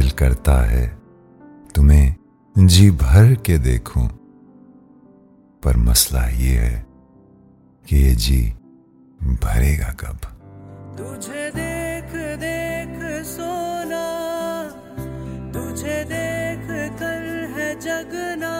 दिल करता है, तुम्हें जी भर के देखूँ। पर मसला ये है कि ये जी भरेगा कब? तुझे देख देख सोना, तुझे देख कर है जगना।